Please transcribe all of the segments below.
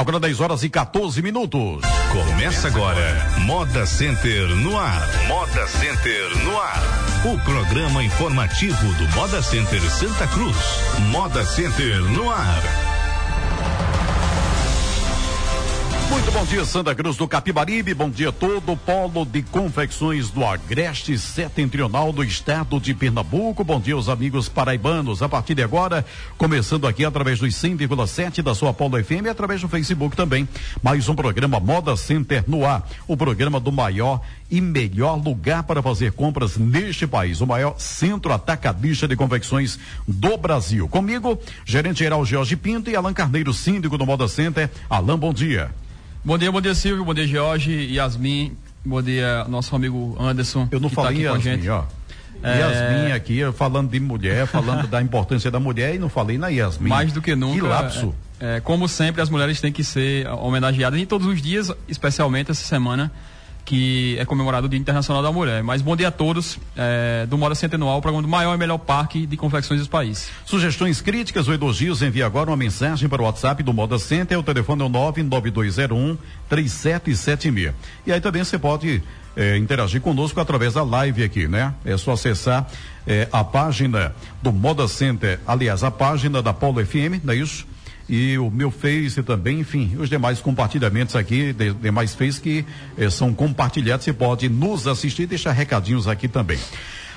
Agora 10 horas e 14 minutos. Começa agora, Moda Center no ar. Moda Center no ar. O programa informativo do Moda Center Santa Cruz. Moda Center no ar. Muito bom dia, Santa Cruz do Capibaribe. Bom dia todo polo de confecções do Agreste Setentrional do estado de Pernambuco. Bom dia, os amigos paraibanos. A partir de agora, começando aqui através dos 100,7 da sua Polo FM e através do Facebook também. Mais um programa Moda Center no ar. O programa do maior e melhor lugar para fazer compras neste país. O maior centro atacadista de confecções do Brasil. Comigo, gerente geral Jorge Pinto e Alan Carneiro, síndico do Moda Center. Alan, bom dia. Bom dia, bom dia Silvio, bom dia Jorge, Yasmin, bom dia nosso amigo Anderson. Eu não tá falei tá Yasmin, ó. É... Yasmin aqui, falando de mulher, falando da importância da mulher e não falei na Yasmin. Mais do que nunca. Que lapso. É, é, como sempre, as mulheres têm que ser homenageadas em todos os dias, especialmente essa semana que é comemorado o Dia Internacional da Mulher. Mas bom dia a todos é, do Moda Centenual, o programa do maior e melhor parque de confecções do país. Sugestões, críticas ou elogios, envie agora uma mensagem para o WhatsApp do Moda Center, o telefone é o 99201 3776. E aí também você pode é, interagir conosco através da live aqui, né? É só acessar é, a página do Moda Center, aliás, a página da Polo FM, não é isso? E o meu Face também, enfim, os demais compartilhamentos aqui, de, demais Face que eh, são compartilhados, você pode nos assistir e deixar recadinhos aqui também.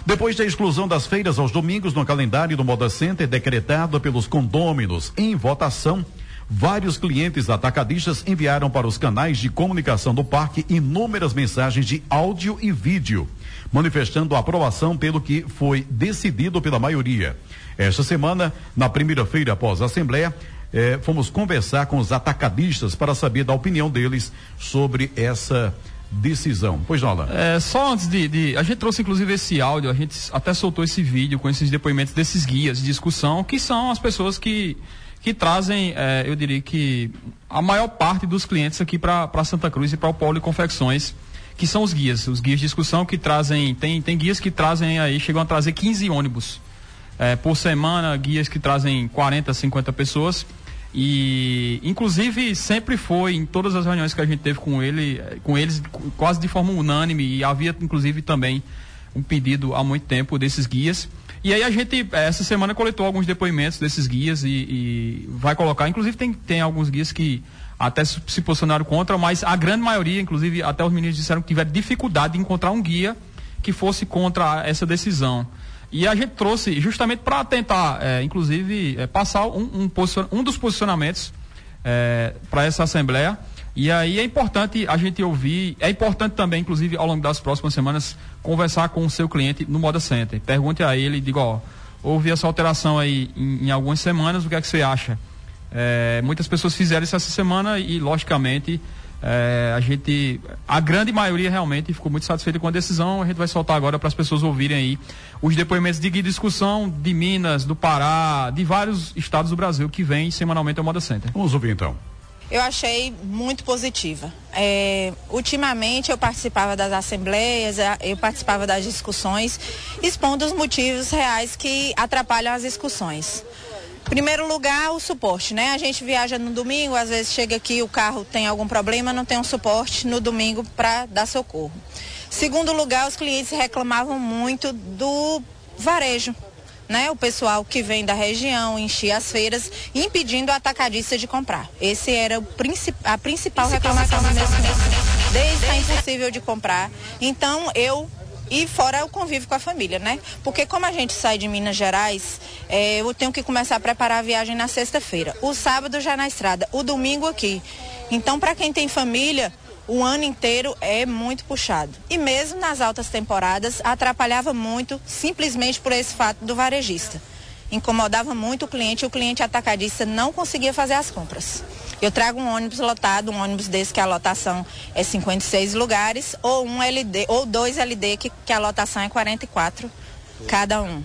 Depois da exclusão das feiras aos domingos no calendário do Moda Center, decretada pelos condôminos em votação, vários clientes atacadistas enviaram para os canais de comunicação do parque inúmeras mensagens de áudio e vídeo, manifestando aprovação pelo que foi decidido pela maioria. Esta semana, na primeira feira após a Assembleia, eh, fomos conversar com os atacadistas para saber da opinião deles sobre essa decisão. Pois não, Alan. É, só antes de, de, A gente trouxe inclusive esse áudio, a gente até soltou esse vídeo com esses depoimentos desses guias de discussão, que são as pessoas que, que trazem, é, eu diria que a maior parte dos clientes aqui para Santa Cruz e para o Polo de Confecções, que são os guias, os guias de discussão que trazem, tem, tem guias que trazem aí, chegam a trazer 15 ônibus é, por semana, guias que trazem 40, 50 pessoas. E, inclusive, sempre foi, em todas as reuniões que a gente teve com ele, com eles, quase de forma unânime, e havia, inclusive, também um pedido há muito tempo desses guias. E aí a gente, essa semana, coletou alguns depoimentos desses guias e, e vai colocar, inclusive tem, tem alguns guias que até se posicionaram contra, mas a grande maioria, inclusive até os meninos disseram que tiveram dificuldade de encontrar um guia que fosse contra essa decisão. E a gente trouxe justamente para tentar, é, inclusive, é, passar um, um, um, dos posicionamentos é, para essa Assembleia. E aí é importante a gente ouvir, é importante também, inclusive, ao longo das próximas semanas, conversar com o seu cliente no Moda Center. Pergunte a ele, diga, ó, houve essa alteração aí em, em algumas semanas, o que é que você acha? É, muitas pessoas fizeram isso essa semana e, logicamente, é, a gente, a grande maioria realmente ficou muito satisfeita com a decisão. A gente vai soltar agora para as pessoas ouvirem aí os depoimentos de discussão de Minas, do Pará, de vários estados do Brasil que vêm semanalmente ao Moda Center. Vamos ouvir então. Eu achei muito positiva. É, ultimamente eu participava das assembleias, é, eu participava das discussões, expondo os motivos reais que atrapalham as discussões. Primeiro lugar, o suporte, né? A gente viaja no domingo, às vezes chega aqui, o carro tem algum problema, não tem um suporte no domingo para dar socorro. Segundo lugar, os clientes reclamavam muito do varejo. Né, o pessoal que vem da região enchia as feiras, impedindo o atacadista de comprar. Esse era o princip a principal reclamação do meu Desde a impossível de comprar. Então, eu e fora o convívio com a família, né? Porque como a gente sai de Minas Gerais, é, eu tenho que começar a preparar a viagem na sexta-feira. O sábado já na estrada, o domingo aqui. Então, para quem tem família, o ano inteiro é muito puxado. E mesmo nas altas temporadas, atrapalhava muito, simplesmente por esse fato do varejista. Incomodava muito o cliente e o cliente atacadista não conseguia fazer as compras. Eu trago um ônibus lotado, um ônibus desse que a lotação é 56 lugares, ou um LD, ou dois LD que, que a lotação é 44 cada um.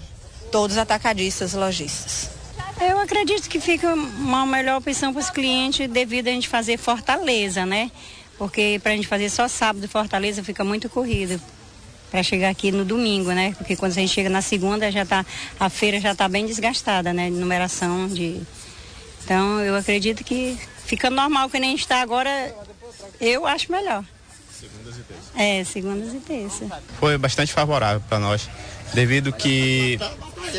Todos atacadistas, lojistas. Eu acredito que fica uma melhor opção para os clientes devido a gente fazer Fortaleza, né? Porque para a gente fazer só sábado Fortaleza fica muito corrido para chegar aqui no domingo, né? Porque quando a gente chega na segunda já tá a feira já está bem desgastada, né? De numeração de Então eu acredito que fica normal que nem está agora, eu acho melhor. Segundas e terças. É, segundas e terças. Foi bastante favorável para nós, devido que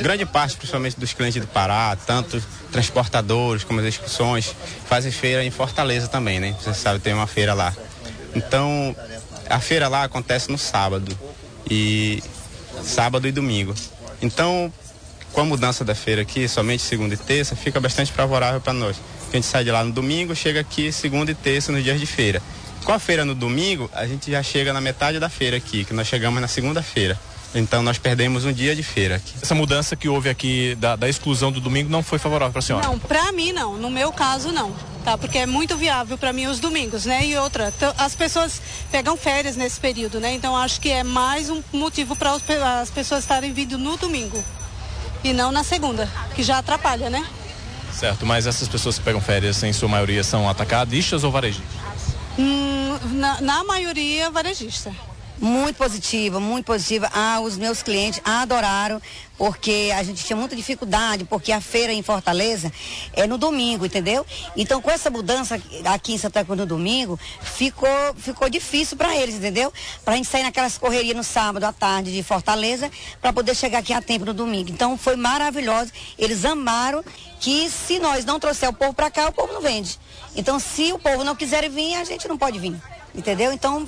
grande parte, principalmente dos clientes do Pará, tanto transportadores como as excursões, fazem feira em Fortaleza também, né? Você sabe, tem uma feira lá. Então, a feira lá acontece no sábado e sábado e domingo. Então, com a mudança da feira aqui, somente segunda e terça, fica bastante favorável para nós. A gente sai de lá no domingo, chega aqui segunda e terça nos dias de feira. Com a feira no domingo, a gente já chega na metade da feira aqui, que nós chegamos na segunda-feira. Então nós perdemos um dia de feira aqui. Essa mudança que houve aqui da, da exclusão do domingo não foi favorável para a senhora? Não, para mim não. No meu caso não, tá? Porque é muito viável para mim os domingos, né? E outra, as pessoas pegam férias nesse período, né? Então acho que é mais um motivo para as pessoas estarem vindo no domingo e não na segunda, que já atrapalha, né? Certo, mas essas pessoas que pegam férias, em sua maioria, são atacadistas ou varejistas? Hum, na, na maioria, varejista. Muito positiva, muito positiva. Ah, os meus clientes adoraram, porque a gente tinha muita dificuldade, porque a feira em Fortaleza é no domingo, entendeu? Então, com essa mudança aqui em Santa Cruz no domingo, ficou, ficou difícil para eles, entendeu? Para a gente sair naquelas correrias no sábado à tarde de Fortaleza, para poder chegar aqui a tempo no domingo. Então, foi maravilhoso. Eles amaram que se nós não trouxer o povo para cá, o povo não vende. Então, se o povo não quiser vir, a gente não pode vir. Entendeu? Então,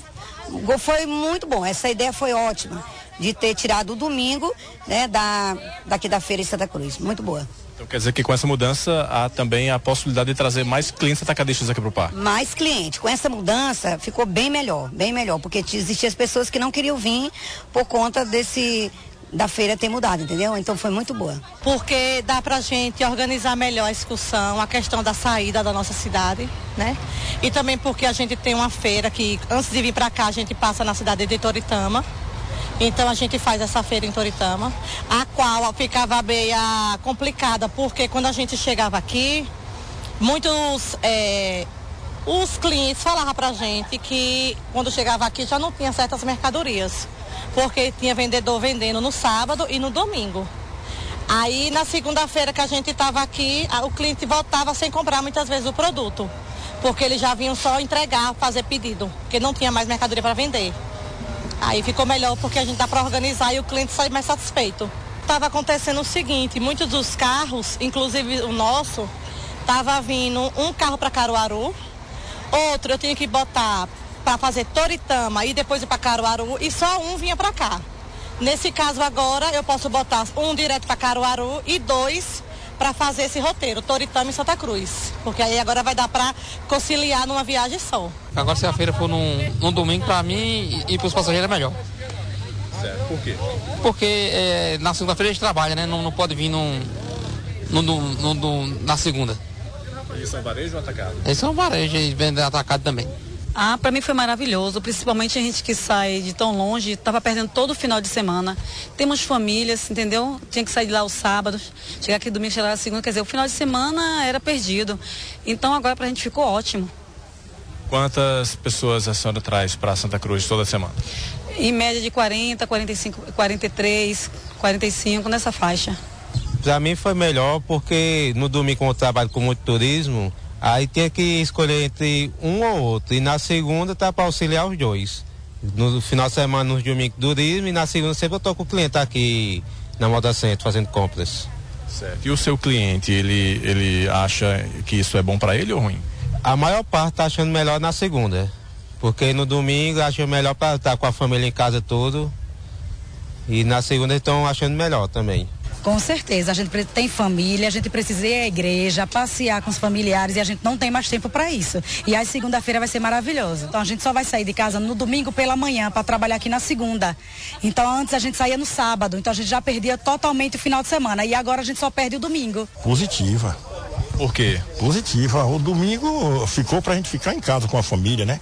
foi muito bom. Essa ideia foi ótima de ter tirado o domingo, né, da, daqui da feira em Santa Cruz. Muito boa. Então quer dizer que com essa mudança há também a possibilidade de trazer mais clientes atacadistas aqui para o parque? Mais clientes. Com essa mudança ficou bem melhor, bem melhor, porque existiam as pessoas que não queriam vir por conta desse da feira ter mudado, entendeu? Então foi muito boa. Porque dá pra gente organizar melhor a excursão, a questão da saída da nossa cidade, né? E também porque a gente tem uma feira que antes de vir para cá a gente passa na cidade de Toritama. Então a gente faz essa feira em Toritama, a qual ficava meio complicada, porque quando a gente chegava aqui, muitos é, os clientes falavam pra gente que quando chegava aqui já não tinha certas mercadorias porque tinha vendedor vendendo no sábado e no domingo. Aí na segunda-feira que a gente estava aqui, o cliente voltava sem comprar muitas vezes o produto, porque eles já vinham só entregar, fazer pedido, porque não tinha mais mercadoria para vender. Aí ficou melhor porque a gente dá para organizar e o cliente sai mais satisfeito. Estava acontecendo o seguinte, muitos dos carros, inclusive o nosso, estava vindo um carro para Caruaru, outro eu tinha que botar para fazer Toritama e depois ir para Caruaru e só um vinha para cá. Nesse caso agora eu posso botar um direto para Caruaru e dois para fazer esse roteiro, Toritama e Santa Cruz. Porque aí agora vai dar para conciliar numa viagem só. Agora se a feira for num, num domingo, para mim e, e para os passageiros é melhor. Certo. Por quê? Porque é, na segunda-feira a gente trabalha, né? Não, não pode vir num, num, num, num, na segunda. Eles são varejo ou atacado? Eles são varejo e vendem atacado também. Ah, para mim foi maravilhoso, principalmente a gente que sai de tão longe, estava perdendo todo o final de semana. Temos famílias, entendeu? Tinha que sair de lá os sábados, chegar aqui domingo, chegar lá segunda, quer dizer, o final de semana era perdido. Então agora para a gente ficou ótimo. Quantas pessoas a senhora traz para Santa Cruz toda semana? Em média de 40, 45, 43, 45 nessa faixa. Para mim foi melhor porque no domingo como eu trabalho com muito turismo, Aí tinha que escolher entre um ou outro. E na segunda tá para auxiliar os dois. No final de semana, nos domingos, turismo. E na segunda sempre eu tô com o cliente aqui na Moda Centro fazendo compras. Certo. E o seu cliente, ele, ele acha que isso é bom para ele ou ruim? A maior parte tá achando melhor na segunda. Porque no domingo acha melhor para estar com a família em casa tudo. E na segunda estão achando melhor também. Com certeza, a gente tem família, a gente precisa ir à igreja, passear com os familiares e a gente não tem mais tempo para isso. E aí segunda-feira vai ser maravilhoso. Então a gente só vai sair de casa no domingo pela manhã para trabalhar aqui na segunda. Então antes a gente saía no sábado, então a gente já perdia totalmente o final de semana e agora a gente só perde o domingo. Positiva. Por quê? Positiva. O domingo ficou pra gente ficar em casa com a família, né?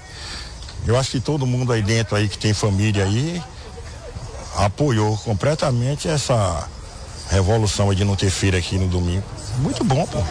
Eu acho que todo mundo aí dentro aí que tem família aí apoiou completamente essa revolução de não ter feira aqui no domingo. Muito bom, pô.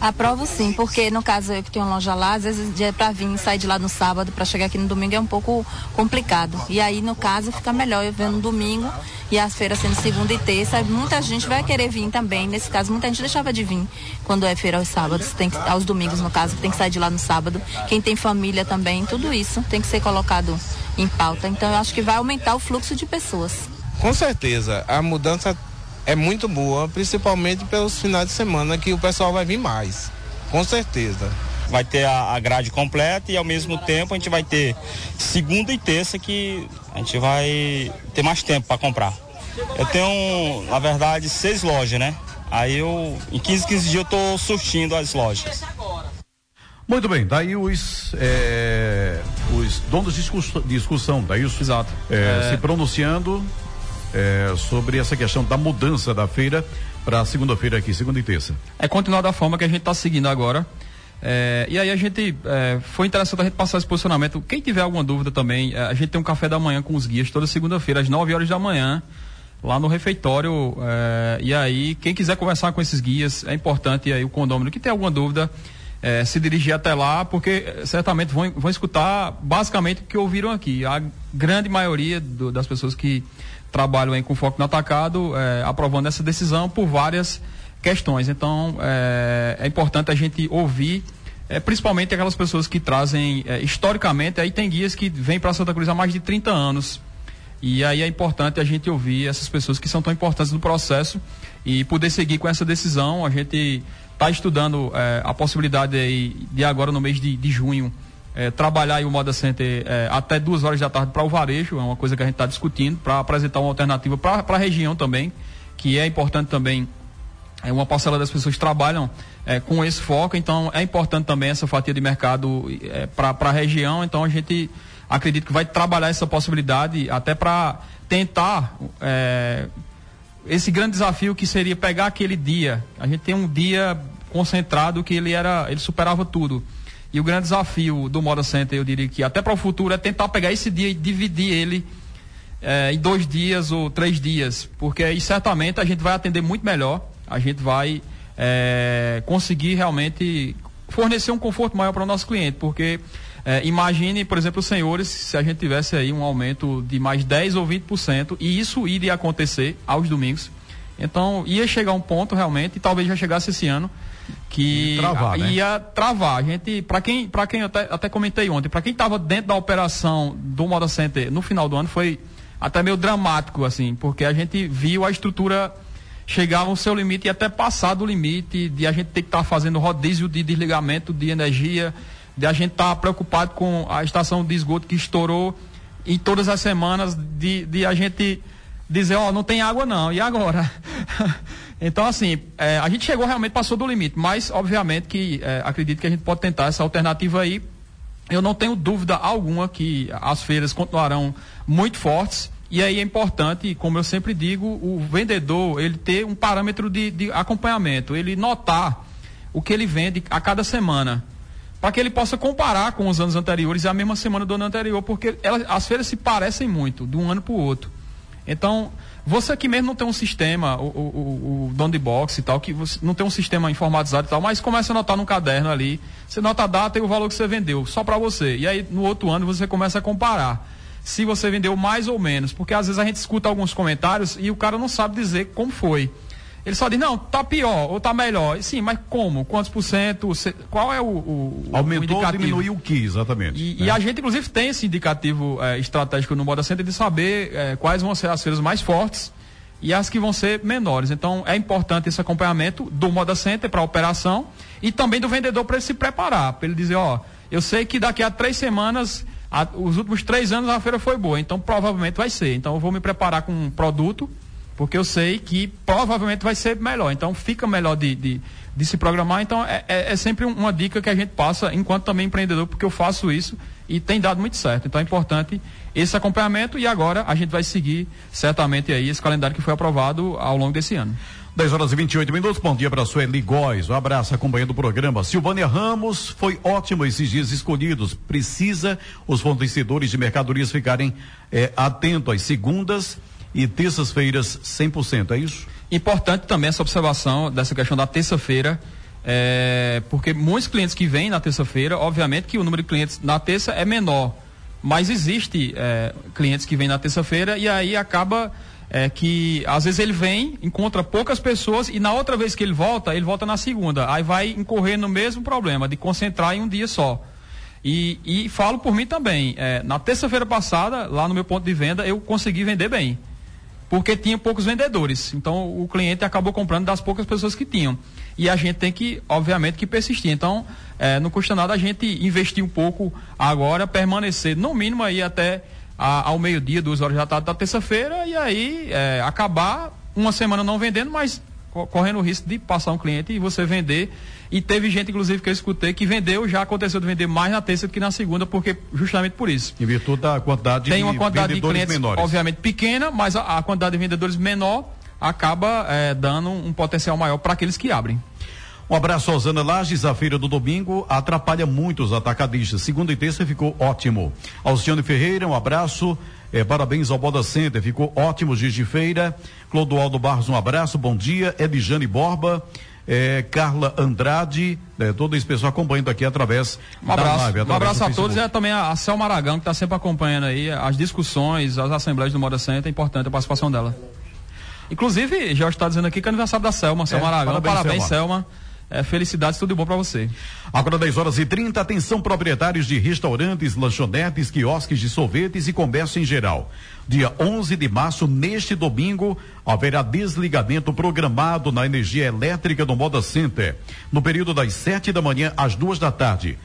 Aprovo sim, porque no caso eu que tenho uma loja lá, às vezes dia para vir sair de lá no sábado para chegar aqui no domingo é um pouco complicado. E aí no caso fica melhor eu ver no domingo e as feiras sendo segunda e terça, muita gente vai querer vir também. Nesse caso, muita gente deixava de vir quando é feira aos sábados, tem que, aos domingos no caso, tem que sair de lá no sábado. Quem tem família também, tudo isso tem que ser colocado em pauta. Então eu acho que vai aumentar o fluxo de pessoas. Com certeza, a mudança é muito boa, principalmente pelos finais de semana que o pessoal vai vir mais. Com certeza. Vai ter a, a grade completa e ao mesmo tempo a gente vai ter segunda e terça que a gente vai ter mais tempo para comprar. Eu tenho, na verdade, seis lojas, né? Aí eu, em 15, 15 dias eu tô surtindo as lojas. Muito bem, daí os, é, os donos de discussão, daí os, Exato. É, É. se pronunciando é, sobre essa questão da mudança da feira para segunda-feira aqui, segunda e terça. É continuar da forma que a gente está seguindo agora. É, e aí a gente é, foi interessante a gente passar esse posicionamento. Quem tiver alguma dúvida também, é, a gente tem um café da manhã com os guias toda segunda-feira, às 9 horas da manhã, lá no refeitório. é, e aí, quem quiser conversar com esses guias, é importante aí o condômino que tem alguma dúvida. É, se dirigir até lá, porque é, certamente vão, vão escutar basicamente o que ouviram aqui. A grande maioria do- das pessoas que trabalham aí com foco no atacado é, aprovando essa decisão por várias questões. Então, é, é importante a gente ouvir, é, principalmente aquelas pessoas que trazem, é, historicamente, aí tem guias que vêm para Santa Cruz há mais de 30 anos. E aí é importante a gente ouvir essas pessoas que são tão importantes no processo e poder seguir com essa decisão. A gente está estudando é, a possibilidade aí de agora no mês de, de junho é, trabalhar o Moda Center é, até duas horas da tarde para o varejo, é uma coisa que a gente está discutindo, para apresentar uma alternativa para a região também, que é importante também é uma parcela das pessoas trabalham é, com esse foco, então é importante também essa fatia de mercado é, para a região, então a gente acredita que vai trabalhar essa possibilidade até para tentar é, esse grande desafio que seria pegar aquele dia. A gente tem um dia concentrado que ele era, ele superava tudo. E o grande desafio do Moda Center, eu diria que até para o futuro, é tentar pegar esse dia e dividir ele eh, em dois dias ou três dias, porque aí certamente a gente vai atender muito melhor, a gente vai eh, conseguir realmente fornecer um conforto maior para o nosso cliente, porque eh, imagine, por exemplo, os senhores, se a gente tivesse aí um aumento de mais 10 ou 20%, e isso iria acontecer aos domingos. Então, ia chegar um ponto realmente, e talvez já chegasse esse ano, que Ia travar, né? ia travar. A gente, para quem, para quem eu até, até comentei ontem, para quem estava dentro da operação do Moda Center no final do ano foi até meio dramático assim, porque a gente viu a estrutura chegar ao seu limite e até passar do limite de a gente ter que estar fazendo rodízio de desligamento de energia, de a gente estar preocupado com a estação de esgoto que estourou em todas as semanas, de, de a gente dizer, ó, não tem água não, e agora? então, assim, é, a gente chegou realmente, passou do limite, mas, obviamente, que é, acredito que a gente pode tentar essa alternativa aí. Eu não tenho dúvida alguma que as feiras continuarão muito fortes. E aí é importante, como eu sempre digo, o vendedor ele ter um parâmetro de, de acompanhamento, ele notar o que ele vende a cada semana, para que ele possa comparar com os anos anteriores e a mesma semana do ano anterior, porque as feiras se parecem muito de um ano para o outro. Então, você que mesmo não tem um sistema, o, o, o, dono de box e tal, que você não tem um sistema informatizado e tal, mas começa a anotar no caderno ali, você nota a data e o valor que você vendeu, só para você. E aí, no outro ano, você começa a comparar se você vendeu mais ou menos, porque às vezes a gente escuta alguns comentários e o cara não sabe dizer como foi. Ele só diz, não, tá pior ou tá melhor. Sim, mas como? Quantos por cento? Qual é o, o, o Aumentou ou indicativo? diminuiu o que, exatamente? E, né? e a gente, inclusive, tem esse indicativo eh, estratégico no Moda Center de saber eh, quais vão ser as feiras mais fortes e as que vão ser menores. Então, é importante esse acompanhamento do Moda Center para a operação e também do vendedor para ele se preparar, para ele dizer, ó, eu sei que daqui a três semanas, a- os últimos três anos a feira foi boa, então provavelmente vai ser. Então, eu vou me preparar com um produto porque eu sei que provavelmente vai ser melhor. Então fica melhor de, de, de se programar. Então é, é, é sempre um- uma dica que a gente passa enquanto também empreendedor, porque eu faço isso e tem dado muito certo. Então é importante esse acompanhamento e agora a gente vai seguir certamente aí esse calendário que foi aprovado ao longo desse ano. 10 horas e 28 minutos. Bom dia para a Sueli Góes. Um abraço acompanhando o programa. Silvânia Ramos foi ótimo esses dias escolhidos. Precisa os fornecedores de mercadorias ficarem eh, atentos às segundas e terças-feiras 100%. É isso? Importante também essa observação dessa questão da terça-feira. É, porque muitos clientes que vêm na terça-feira, obviamente que o número de clientes na terça é menor. Mas existe é, clientes que vêm na terça-feira e aí acaba é, que às vezes ele vem, encontra poucas pessoas e na outra vez que ele volta, ele volta na segunda. Aí vai incorrer no mesmo problema de concentrar em um dia só. E, e falo por mim também. É, na terça-feira passada, lá no meu ponto de venda, eu consegui vender bem. Porque tinha poucos vendedores. Então o cliente acabou comprando das poucas pessoas que tinham. E a gente tem que, obviamente, que persistir. Então, é, não custa nada a gente investir um pouco agora, permanecer no mínimo aí até a, ao meio-dia, duas horas da tarde da terça-feira, e aí é, acabar uma semana não vendendo, mas correndo o risco de passar um cliente e você vender. E teve gente, inclusive, que eu escutei que vendeu, já aconteceu de vender mais na terça do que na segunda, porque justamente por isso. Em virtude da quantidade Tem uma de quantidade de clientes, menores. obviamente, pequena, mas a, a, quantidade de vendedores menor acaba é, dando um potencial maior para aqueles que abrem. Um abraço, Rosana Lages. A feira do domingo atrapalha muito os atacadistas. Segunda e terça ficou ótimo. Alcione Ferreira, um abraço. É, parabéns ao Boda Center, ficou ótimo dias de feira. Clodoaldo Barros, um abraço, bom dia. Edjane Borba, é, Carla Andrade, é, todo esse pessoal acompanhando aqui através um abraço, da live. Um abraço a todos e é também a, a Selma Aragão, que está sempre acompanhando aí as discussões, as assembleias do Moda Center, é importante a participação dela. Inclusive, já está dizendo aqui que é aniversário da Selma, Selma é, Aragão. Parabéns, parabéns Selma. Selma. É, felicidades, tudo bom para você. Agora 10 horas e 30, atenção proprietários de restaurantes, lanchonetes, quiosques de sorvetes e comércio em geral. Dia 11 de março, neste domingo, haverá desligamento programado na energia elétrica do Moda Center, no período das 7 da manhã às duas da tarde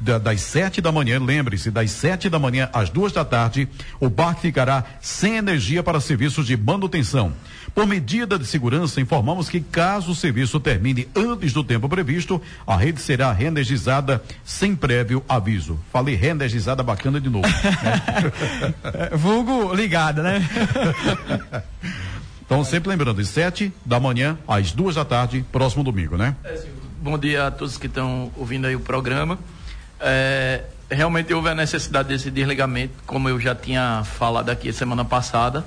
das sete da manhã, lembre-se, das sete da manhã às duas da tarde, o bar ficará sem energia para serviços de manutenção. Por medida de segurança, informamos que caso o serviço termine antes do tempo previsto, a rede será reenergizada sem prévio aviso. Falei reenergizada bacana de novo. Né? Vulgo ligada, né? então, sempre lembrando, de sete da manhã às duas da tarde, próximo domingo, né? Bom dia a todos que estão ouvindo aí o programa. É, realmente houve a necessidade desse desligamento, como eu já tinha falado aqui semana passada,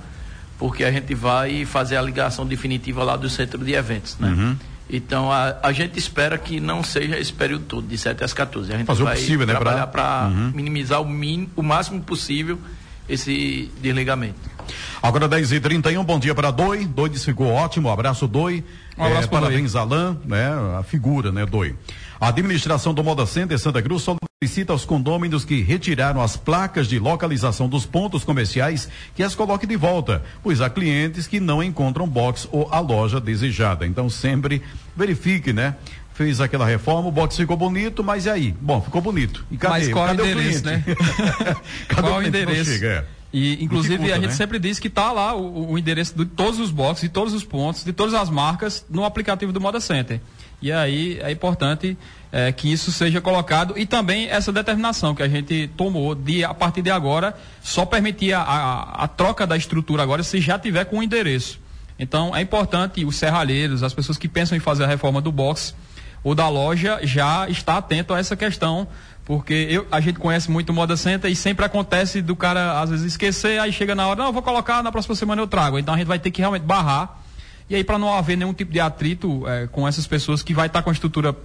porque a gente vai fazer a ligação definitiva lá do centro de eventos, né? Uhum. Então a, a, gente espera que não seja esse período todo, de 7 às 14. A gente Fazer vai o possível, né, trabalhar né, para uhum. minimizar o, min, o máximo possível esse desligamento. Agora 10 e 31 bom dia para Doi. Doi disse ficou ótimo, abraço Doi. Um abraço é, parabéns, Alain, né? A figura, né, Doi. A administração do Moda Center Santa Cruz solicita aos condôminos que retiraram as placas de localização dos pontos comerciais que as coloque de volta, pois há clientes que não encontram box ou a loja desejada. Então sempre verifique, né? Fez aquela reforma, o box ficou bonito, mas e aí? Bom, ficou bonito. E cadê? Mas qual cadê o endereço, né? cadê qual o endereço? Chega, é. E, inclusive, conta, a gente né? sempre diz que está lá o, o, endereço de todos os boxes, de todos os pontos, de todas as marcas no aplicativo do Moda Center. E aí é importante é, que isso seja colocado e também essa determinação que a gente tomou de, a partir de agora, só permitir a, a, a troca da estrutura agora se já tiver com o endereço. Então é importante os serralheiros, as pessoas que pensam em fazer a reforma do box ou da loja, já estar atento a essa questão porque eu, a gente conhece muito Moda Center e sempre acontece do cara, às vezes, esquecer, aí chega na hora, não, vou colocar, na próxima semana eu trago. Então a gente vai ter que realmente barrar e aí, para não haver nenhum tipo de atrito é, com essas pessoas que vai estar tá com a estrutura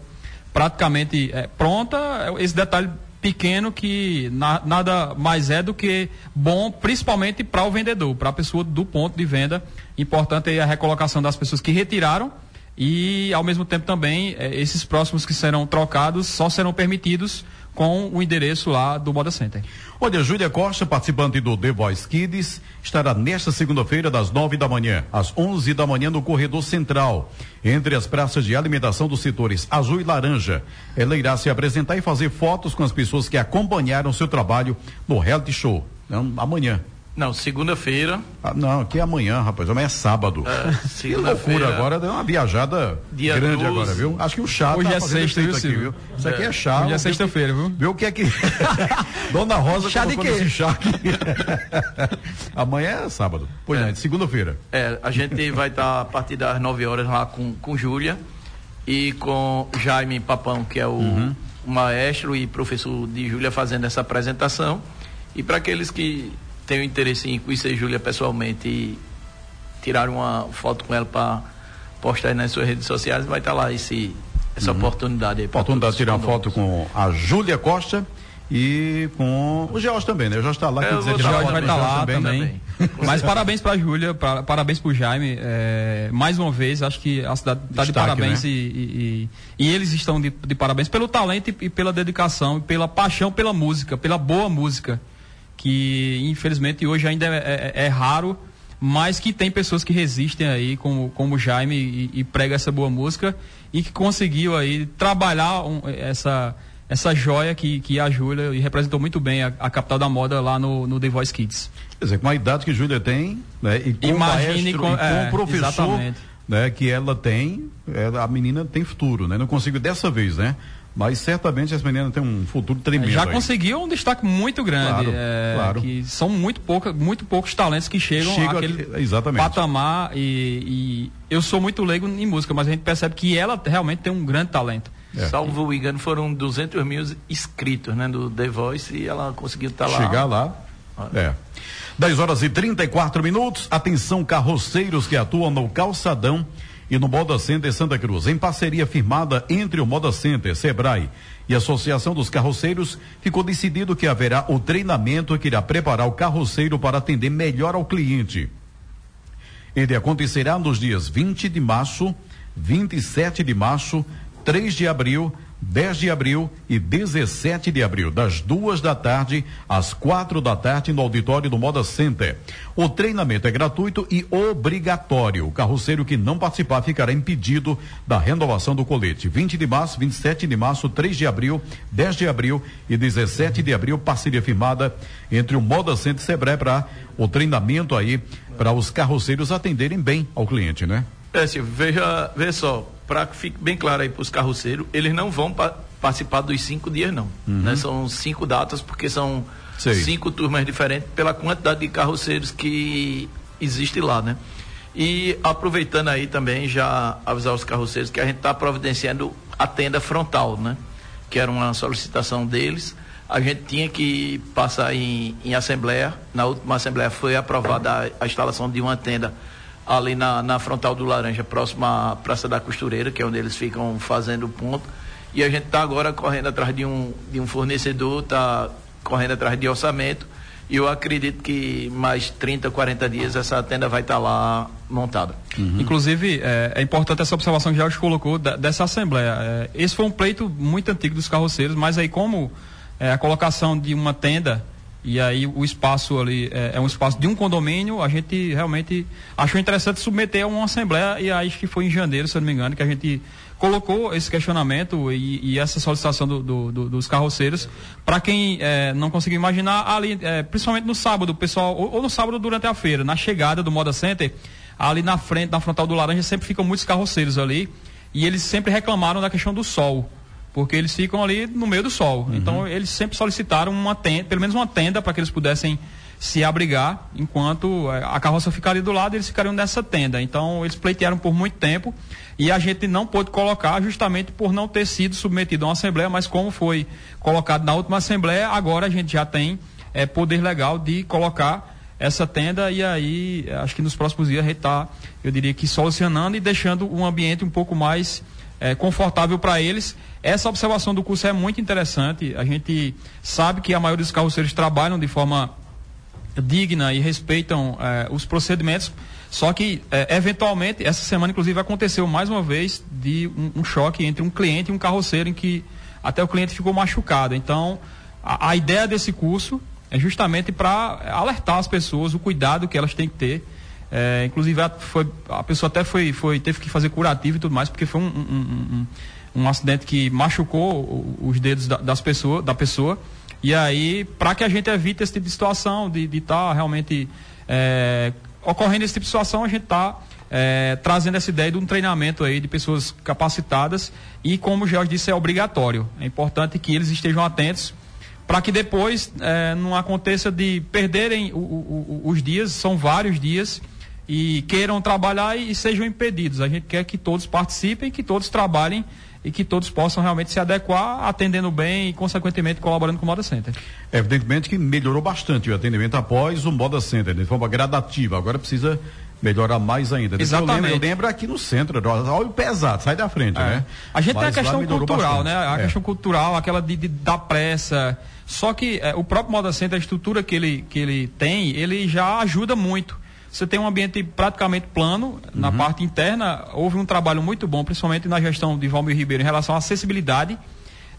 praticamente é, pronta, esse detalhe pequeno que na, nada mais é do que bom, principalmente para o vendedor, para a pessoa do ponto de venda. Importante é a recolocação das pessoas que retiraram e, ao mesmo tempo, também é, esses próximos que serão trocados só serão permitidos com o endereço lá do Moda Center. Olha, Júlia Costa, participante do The Voice Kids, estará nesta segunda-feira, das nove da manhã às onze da manhã, no corredor central, entre as praças de alimentação dos setores azul e laranja. Ela irá se apresentar e fazer fotos com as pessoas que acompanharam seu trabalho no reality show. Então, amanhã. Não, segunda-feira. Ah, não, aqui é amanhã, rapaz. Amanhã é sábado. É, que loucura agora, deu uma viajada Dia grande 12. agora, viu? Acho que o chá Hoje tá é sexta, viu, aqui, viu? Isso aqui É. é chá. Hoje é sexta-feira, viu? Viu o que é que. Dona Rosa Chá de colocou quê? nesse chá aqui. Amanhã é sábado. Pois É. é, segunda-feira. É, a gente vai estar a partir das 9 horas lá com, com Júlia e com Jaime Papão, que é o, Uhum. o maestro e professor de Júlia fazendo essa apresentação. E para aqueles que têm o interesse em conhecer Júlia pessoalmente e tirar uma foto com ela para postar aí nas suas redes sociais, vai estar lá esse, essa oportunidade aí. Oportunidade de tirar uma foto com a Júlia Costa e com o George também, né? O George está lá, É, quer o dizer, tirar Jorge foto vai estar George lá também. Mas parabéns para a Júlia, pra- parabéns para o Jaime. é, mais uma vez, acho que a cidade está de parabéns né? e, e- e- eles estão de, de parabéns pelo talento e, e pela dedicação, e pela paixão pela música, pela boa música, que infelizmente hoje ainda é, é- é raro, mas que tem pessoas que resistem aí, como, como o Jaime, e, e prega essa boa música e que conseguiu aí trabalhar um- essa essa joia que, que é a Júlia e representou muito bem a, a capital da moda lá no, no The Voice Kids. Quer dizer, com a idade que Júlia tem, né? E com Imagine o maestro, com- e com é, o professor exatamente. né, que ela tem, ela- a menina tem futuro, né? Não consigo dessa vez, né? Mas certamente essa menina tem um futuro tremendo. Já aí. conseguiu um destaque muito grande. Claro, é, claro. Que são muito, pouca, muito poucos talentos que chegam Chega àquele aqui- exatamente. patamar. E, e eu sou muito leigo em música, mas a gente percebe que ela realmente tem um grande talento. É. Salvo o engano, foram 200 mil inscritos né, do The Voice e ela conseguiu estar lá. Chegar lá. É. 10 horas e 34 minutos. Atenção, carroceiros que atuam no Calçadão e no Moda Center Santa Cruz. Em parceria firmada entre o Moda Center, Sebrae e a Associação dos Carroceiros, ficou decidido que haverá o treinamento que irá preparar o carroceiro para atender melhor ao cliente. Ele acontecerá nos dias 20 de março, 27 de março, 3 de abril, 10 de abril e 17 de abril, das duas da tarde às quatro da tarde no auditório do Moda Center. O treinamento é gratuito e obrigatório. O carroceiro que não participar ficará impedido da renovação do colete. 20 de março, 27 de março, 3 de abril, 10 de abril e 17 de abril, parceria firmada entre o Moda Center e Sebrae para o treinamento aí para os carroceiros atenderem bem ao cliente, né? É, Silvio, veja, veja só, para que fique bem claro aí para os carroceiros, eles não vão pa- participar dos cinco dias, não. Uhum. né? São cinco datas, porque são Sei. cinco turmas diferentes pela quantidade de carroceiros que existe lá, né? E aproveitando aí também, já avisar os carroceiros que a gente está providenciando a tenda frontal, né? Que era uma solicitação deles. A gente tinha que passar em, em assembleia. Na última assembleia foi aprovada a, a instalação de uma tenda ali na, na frontal do Laranja, próximo à Praça da Costureira, que é onde eles ficam fazendo o ponto. E a gente está agora correndo atrás de um, de um fornecedor, está correndo atrás de orçamento. E eu acredito que mais 30, 40 dias essa tenda vai estar lá montada. Inclusive, é, é importante essa observação que o Jorge colocou da- dessa Assembleia. É, esse foi um pleito muito antigo dos carroceiros, mas aí como é, a colocação de uma tenda e aí o espaço ali é, é um espaço de um condomínio, a gente realmente achou interessante submeter a uma Assembleia e aí acho que foi em janeiro, se eu não me engano, que a gente colocou esse questionamento e, e essa solicitação do- do- do- dos carroceiros. Para quem é, não conseguiu imaginar, ali, é, principalmente no sábado, pessoal, ou, ou no sábado durante a feira, na chegada do Moda Center, ali na frente, na frontal do Laranja, sempre ficam muitos carroceiros ali. E eles sempre reclamaram da questão do sol. Porque eles ficam ali no meio do sol. Então eles sempre solicitaram uma tenda, pelo menos uma tenda, para que eles pudessem se abrigar, enquanto eh, a carroça ficaria do lado, eles ficariam nessa tenda. Então eles pleitearam por muito tempo e a gente não pôde colocar justamente por não ter sido submetido a uma assembleia, mas como foi colocado na última assembleia, agora a gente já tem eh, poder legal de colocar essa tenda e aí eh, acho que nos próximos dias a gente está, eu diria que solucionando e deixando um ambiente um pouco mais eh, confortável para eles. Essa observação do curso é muito interessante. A gente sabe que a maioria dos carroceiros trabalham de forma digna e respeitam eh, os procedimentos. Só que, eh, eventualmente, essa semana, inclusive, aconteceu mais uma vez de um, um choque entre um cliente e um carroceiro em que até o cliente ficou machucado. Então, a, a ideia desse curso é justamente para alertar as pessoas o cuidado que elas têm que ter. Eh, inclusive, a, foi, a pessoa até foi, foi, teve que fazer curativo e tudo mais, porque foi um, um, um, um- acidente que machucou os dedos da, das pessoa, da pessoa. E aí, para que a gente evite esse tipo de situação, de estar realmente é, ocorrendo esse tipo de situação, a gente está trazendo essa ideia de um treinamento aí de pessoas capacitadas e, como o George disse, é obrigatório. É importante que eles estejam atentos para que depois é, não aconteça de perderem o- o- os dias, são vários dias, e queiram trabalhar e, e sejam impedidos. A gente quer que todos participem, que todos trabalhem e que todos possam realmente se adequar, atendendo bem e, consequentemente, colaborando com o Moda Center. Evidentemente que melhorou bastante o atendimento após o Moda Center, de forma gradativa. Agora precisa melhorar mais ainda. Exatamente. Eu lembro, eu lembro aqui no centro, olha o pesado, sai da frente, É. né? A gente Mas tem a questão cultural, bastante. né? A É. questão cultural, aquela de, de dar pressa. Só que é, o próprio Moda Center, a estrutura que ele, que ele tem, ele já ajuda muito. Você tem um ambiente praticamente plano na parte interna. Houve um trabalho muito bom, principalmente na gestão de Valmir Ribeiro, em relação à acessibilidade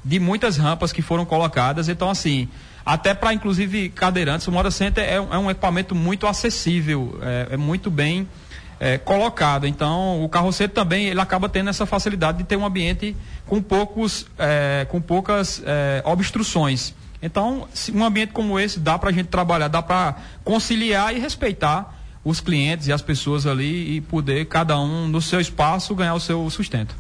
de muitas rampas que foram colocadas. Então, assim, até para inclusive cadeirantes, o Moda Center é, um- é um equipamento muito acessível, é, é muito bem é, colocado. Então, o carroceiro também ele acaba tendo essa facilidade de ter um ambiente com poucos, é, com poucas é, obstruções. Então, se um ambiente como esse dá para a gente trabalhar, dá para conciliar e respeitar os clientes e as pessoas ali e poder cada um no seu espaço ganhar o seu sustento.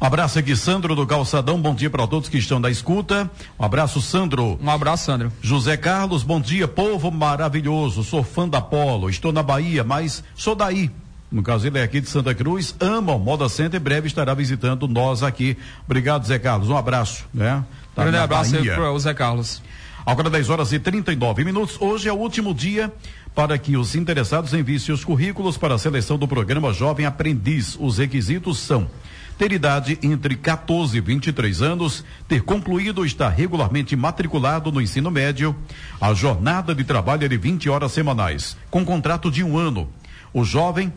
Um abraço aqui, Sandro do Calçadão. Bom dia para todos que estão da escuta. Um abraço, Sandro. Um abraço, Sandro. José Carlos, bom dia, povo maravilhoso. Sou fã da Polo. Estou na Bahia, mas sou daí. No caso, ele é aqui de Santa Cruz, ama o Moda Center, em breve estará visitando nós aqui. Obrigado, Zé Carlos. Um abraço, né? Tá Grande abraço aí Bahia. pro Zé Carlos. Agora 10 horas e 39 minutos. Hoje é o último dia para que os interessados enviem seus currículos para a seleção do programa Jovem Aprendiz. Os requisitos são ter idade entre 14 e 23 anos, ter concluído ou estar regularmente matriculado no ensino médio, a jornada de trabalho é de 20 horas semanais, com contrato de um ano. O jovem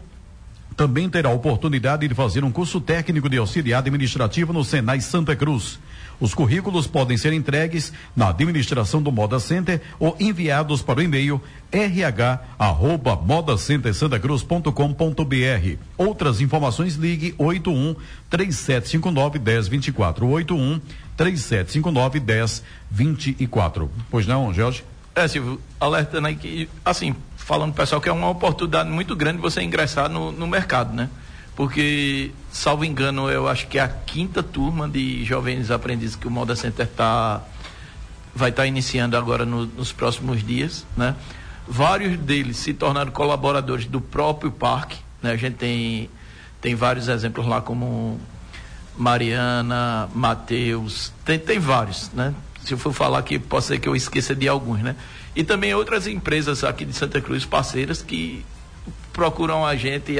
também terá a oportunidade de fazer um curso técnico de auxiliar administrativo no Senai Santa Cruz. Os currículos podem ser entregues na administração do Moda Center ou enviados para o e-mail rh@modacentersantacruz.com.br. Outras informações ligue 81 3759 1024 81 3759 1024. Pois não, Jorge? É, Silvio, alertando aí que, assim, falando pessoal que é uma oportunidade muito grande você ingressar no, no mercado, né? Porque, salvo engano, eu acho que é a quinta turma de jovens aprendizes que o Moda Center tá, vai estar iniciando agora no- nos próximos dias, né? Vários deles se tornaram colaboradores do próprio parque, né? A gente tem, tem vários exemplos lá como Mariana, Matheus, tem, tem vários, né? Se eu for falar aqui, pode ser que eu esqueça de alguns, né? E também outras empresas aqui de Santa Cruz, parceiras, que procuram a gente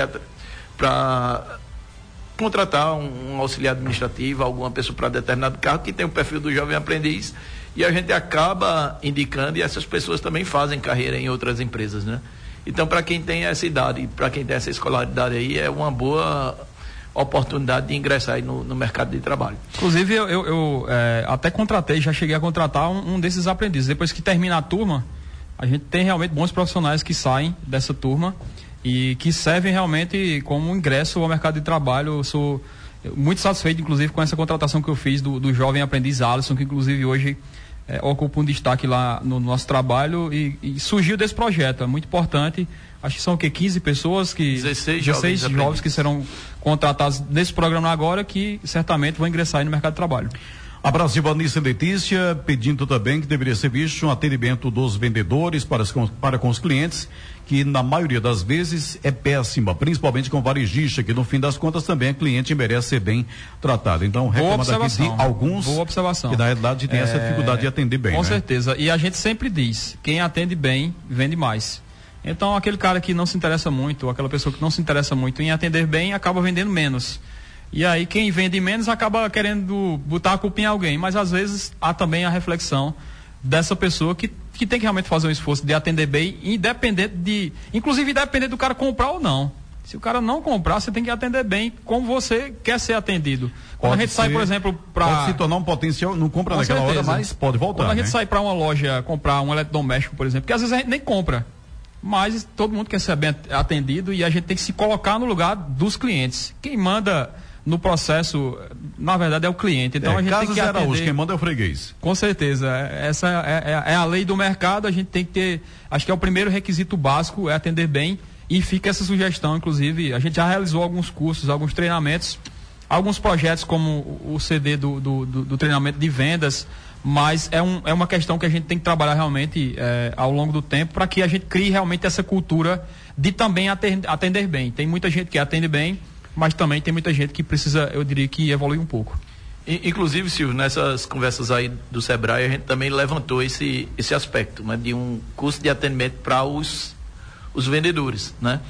para contratar um, um auxiliar administrativo, alguma pessoa para determinado cargo que tem o perfil do jovem aprendiz e a gente acaba indicando e essas pessoas também fazem carreira em outras empresas, né? Então, para quem tem essa idade, para quem tem essa escolaridade aí, é uma boa oportunidade de ingressar aí no, no mercado de trabalho. Inclusive, eu, eu- eu, é, até contratei, já cheguei a contratar um, um desses aprendizes. Depois que termina a turma, a gente tem realmente bons profissionais que saem dessa turma e que servem realmente como ingresso ao mercado de trabalho. Eu sou muito satisfeito, inclusive, com essa contratação que eu fiz do, do jovem aprendiz Alisson, que inclusive hoje é, ocupa um destaque lá no nosso trabalho e, e surgiu desse projeto. É muito importante. Acho que são o quê? 15 pessoas que. 16 16 jovens jovens que serão contratados nesse programa agora que certamente vão ingressar aí no mercado de trabalho. Abraço de Vanessa Letícia, pedindo também que deveria ser visto um atendimento dos vendedores para, para com os clientes, que na maioria das vezes é péssima, principalmente com varejista, que no fim das contas também a cliente merece ser bem tratado. Então, reclama daqui de alguns Boa observação. que na realidade tem essa É, dificuldade de atender bem. Com né? certeza. E a gente sempre diz: quem atende bem, vende mais. Então, aquele cara que não se interessa muito, ou aquela pessoa que não se interessa muito em atender bem, acaba vendendo menos. E aí, quem vende menos acaba querendo botar a culpa em alguém. Mas às vezes há também a reflexão dessa pessoa que, que tem que realmente fazer um esforço de atender bem, independente de. Inclusive, independente do cara comprar ou não. Se o cara não comprar, você tem que atender bem como você quer ser atendido. Quando Pode a gente sai, ser- por exemplo, para. Pode se tornar um potencial, não compra Com naquela hora, certeza. mas pode voltar. Quando a gente né? sai para uma loja comprar um eletrodoméstico, por exemplo, que às vezes a gente nem compra, mas todo mundo quer ser bem atendido e a gente tem que se colocar no lugar dos clientes. Quem manda no processo, na verdade, é o cliente. Então É, a gente tem que Araújo, atender. quem manda é o freguês. Com certeza. É- Essa é, é- é a lei do mercado, a gente tem que ter. Acho que é o primeiro requisito básico, é atender bem. E fica essa sugestão, inclusive, a gente já realizou alguns cursos, alguns treinamentos, alguns projetos como o o CD do, do, do- do treinamento de vendas, mas é, um, é uma questão que a gente tem que trabalhar realmente é, ao longo do tempo para que a gente crie realmente essa cultura de também atender, atender bem. Tem muita gente que atende bem, mas também tem muita gente que precisa, eu diria que evoluir um pouco. Inclusive, Silvio, nessas conversas aí do Sebrae, a gente também levantou esse, esse aspecto, né, de um custo de atendimento para os, os vendedores, né?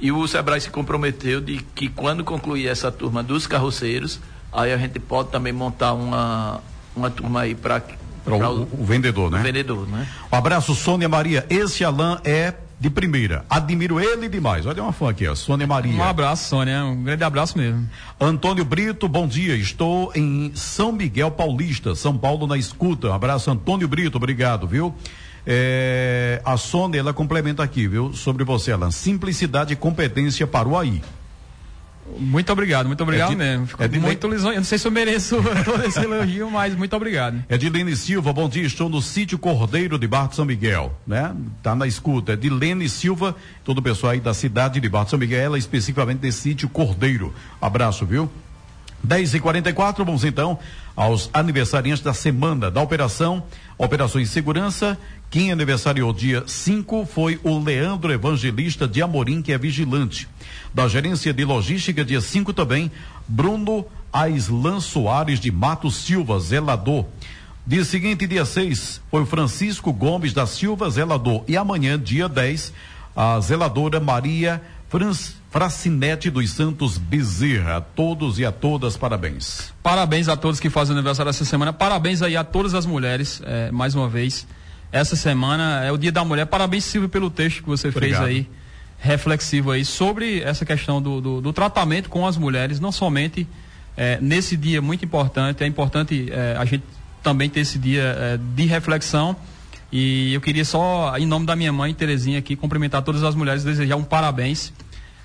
E o Sebrae se comprometeu de que quando concluir essa turma dos carroceiros, aí a gente pode também montar uma, uma turma aí para o, o, o, vendedor, né? O vendedor, né? Um abraço, Sônia Maria. Esse Alain é de primeira. Admiro ele demais. Olha uma fã aqui, ó. Sônia Maria. Um abraço, Sônia. Um grande abraço mesmo. Antônio Brito, bom dia. Estou em São Miguel Paulista, São Paulo na escuta. Um abraço, Antônio Brito. Obrigado, viu? É, a Sônia, ela complementa aqui, viu? Sobre você, Alan. Simplicidade e competência para o AI. Muito obrigado, muito obrigado é de, mesmo. Fico é de muito Le... lisonjeado. Não sei se eu mereço todo esse elogio, mas muito obrigado. É de Lene Silva, bom dia, estou no sítio Cordeiro de Barra de São Miguel, né? Tá na escuta. É de Lene Silva, todo o pessoal aí da cidade de Barra de São Miguel, ela especificamente desse sítio Cordeiro. Abraço, viu? 10 e 44 vamos então aos aniversariantes da semana da operação, Operações Segurança. Quem aniversariou dia 5 foi o Leandro Evangelista de Amorim, que é vigilante. Da gerência de logística, dia 5 também, Bruno Aislan Soares de Matos Silva, zelador. Dia seguinte, dia 6, foi Francisco Gomes da Silva, zelador. E amanhã, dia 10, a zeladora Maria Francisco Fracinete dos Santos Bezerra. A todos e a todas, parabéns. Parabéns a todos que fazem aniversário essa semana. Parabéns aí a todas as mulheres, é, mais uma vez. Essa semana é o Dia da Mulher. Parabéns, Silvio, pelo texto que você Obrigado. fez aí, reflexivo aí, sobre essa questão do, do, do tratamento com as mulheres, não somente é, nesse dia muito importante. É importante é, a gente também ter esse dia é, de reflexão. E eu queria só, em nome da minha mãe, Terezinha, aqui, cumprimentar todas as mulheres, desejar um parabéns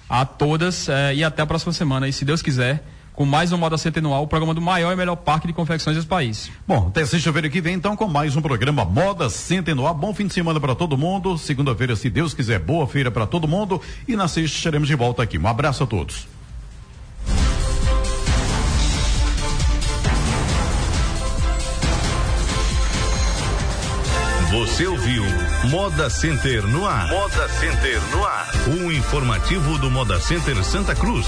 a todas eh, e até a próxima semana, e se Deus quiser, com mais um Moda Centenual, o programa do maior e melhor parque de confecções desse país. Bom, até sexta-feira que vem, então, com mais um programa Moda Centenual. Bom fim de semana para todo mundo. Segunda-feira, se Deus quiser, boa feira para todo mundo. E na sexta estaremos de volta aqui. Um abraço a todos. Você ouviu Moda Center no ar. Moda Center no ar. Um informativo do Moda Center Santa Cruz.